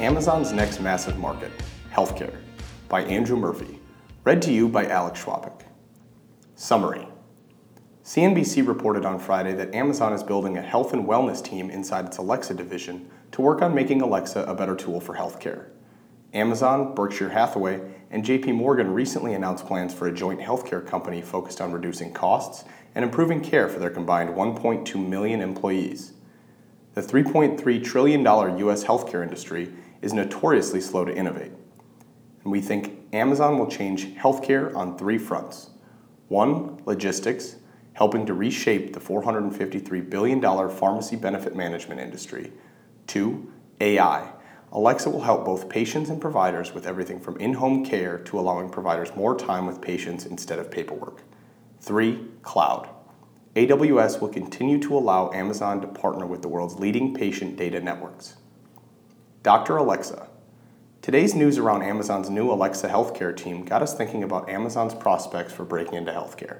Amazon's Next Massive Market Healthcare by Andrew Murphy. Read to you by Alex Schwabik. Summary CNBC reported on Friday that Amazon is building a health and wellness team inside its Alexa division to work on making Alexa a better tool for healthcare. Amazon, Berkshire Hathaway, and JP Morgan recently announced plans for a joint healthcare company focused on reducing costs and improving care for their combined 1.2 million employees. The $3.3 trillion US healthcare industry is notoriously slow to innovate. And we think Amazon will change healthcare on three fronts. One, logistics, helping to reshape the $453 billion pharmacy benefit management industry. Two, AI. Alexa will help both patients and providers with everything from in home care to allowing providers more time with patients instead of paperwork. Three, cloud. AWS will continue to allow Amazon to partner with the world's leading patient data networks. Dr. Alexa. Today's news around Amazon's new Alexa healthcare team got us thinking about Amazon's prospects for breaking into healthcare.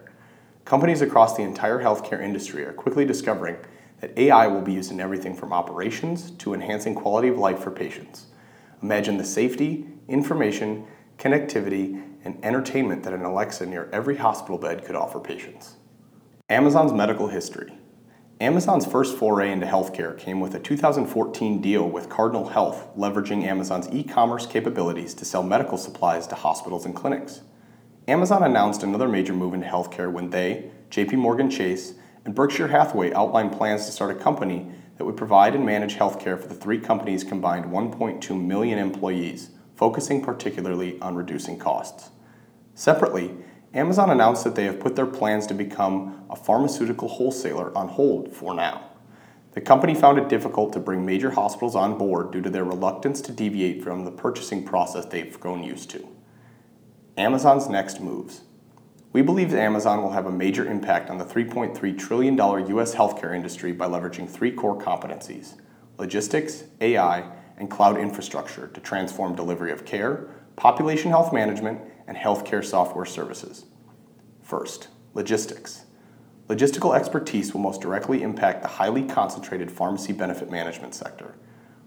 Companies across the entire healthcare industry are quickly discovering that AI will be used in everything from operations to enhancing quality of life for patients. Imagine the safety, information, connectivity, and entertainment that an Alexa near every hospital bed could offer patients. Amazon's medical history. Amazon's first foray into healthcare came with a 2014 deal with Cardinal Health, leveraging Amazon's e commerce capabilities to sell medical supplies to hospitals and clinics. Amazon announced another major move into healthcare when they, JP Morgan Chase, and Berkshire Hathaway outlined plans to start a company that would provide and manage healthcare for the three companies' combined 1.2 million employees, focusing particularly on reducing costs. Separately, Amazon announced that they have put their plans to become a pharmaceutical wholesaler on hold for now. The company found it difficult to bring major hospitals on board due to their reluctance to deviate from the purchasing process they've grown used to. Amazon's next moves. We believe Amazon will have a major impact on the $3.3 trillion US healthcare industry by leveraging three core competencies logistics, AI, and cloud infrastructure to transform delivery of care, population health management, and healthcare software services. First, logistics. Logistical expertise will most directly impact the highly concentrated pharmacy benefit management sector.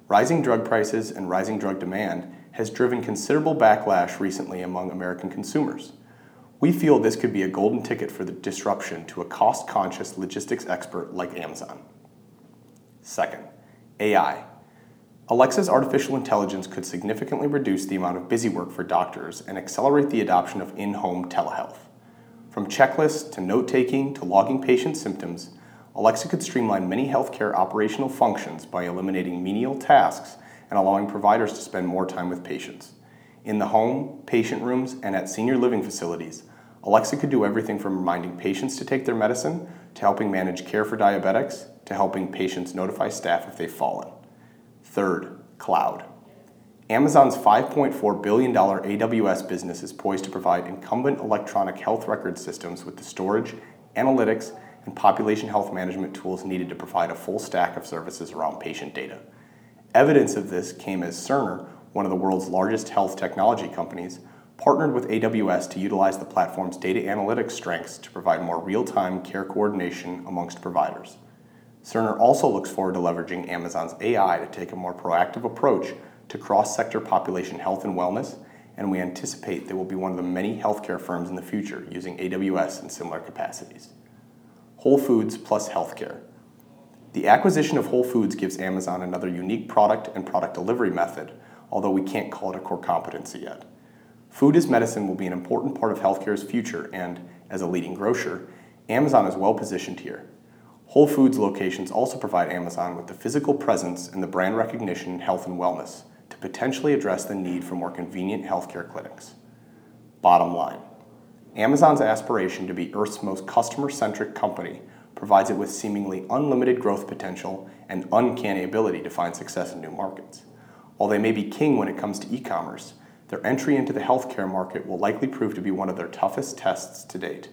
Rising drug prices and rising drug demand has driven considerable backlash recently among American consumers. We feel this could be a golden ticket for the disruption to a cost conscious logistics expert like Amazon. Second, AI. Alexa's artificial intelligence could significantly reduce the amount of busy work for doctors and accelerate the adoption of in home telehealth. From checklists to note taking to logging patient symptoms, Alexa could streamline many healthcare operational functions by eliminating menial tasks and allowing providers to spend more time with patients. In the home, patient rooms, and at senior living facilities, Alexa could do everything from reminding patients to take their medicine, to helping manage care for diabetics, to helping patients notify staff if they've fallen. Third, cloud. Amazon's $5.4 billion AWS business is poised to provide incumbent electronic health record systems with the storage, analytics, and population health management tools needed to provide a full stack of services around patient data. Evidence of this came as Cerner, one of the world's largest health technology companies, partnered with AWS to utilize the platform's data analytics strengths to provide more real time care coordination amongst providers. Cerner also looks forward to leveraging Amazon's AI to take a more proactive approach to cross sector population health and wellness, and we anticipate they will be one of the many healthcare firms in the future using AWS in similar capacities. Whole Foods plus healthcare. The acquisition of Whole Foods gives Amazon another unique product and product delivery method, although we can't call it a core competency yet. Food as medicine will be an important part of healthcare's future, and as a leading grocer, Amazon is well positioned here. Whole Foods locations also provide Amazon with the physical presence and the brand recognition in health and wellness to potentially address the need for more convenient healthcare clinics. Bottom line Amazon's aspiration to be Earth's most customer centric company provides it with seemingly unlimited growth potential and uncanny ability to find success in new markets. While they may be king when it comes to e commerce, their entry into the healthcare market will likely prove to be one of their toughest tests to date.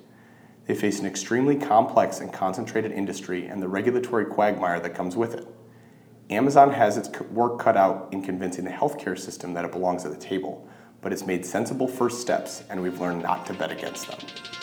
They face an extremely complex and concentrated industry and the regulatory quagmire that comes with it. Amazon has its work cut out in convincing the healthcare system that it belongs at the table, but it's made sensible first steps, and we've learned not to bet against them.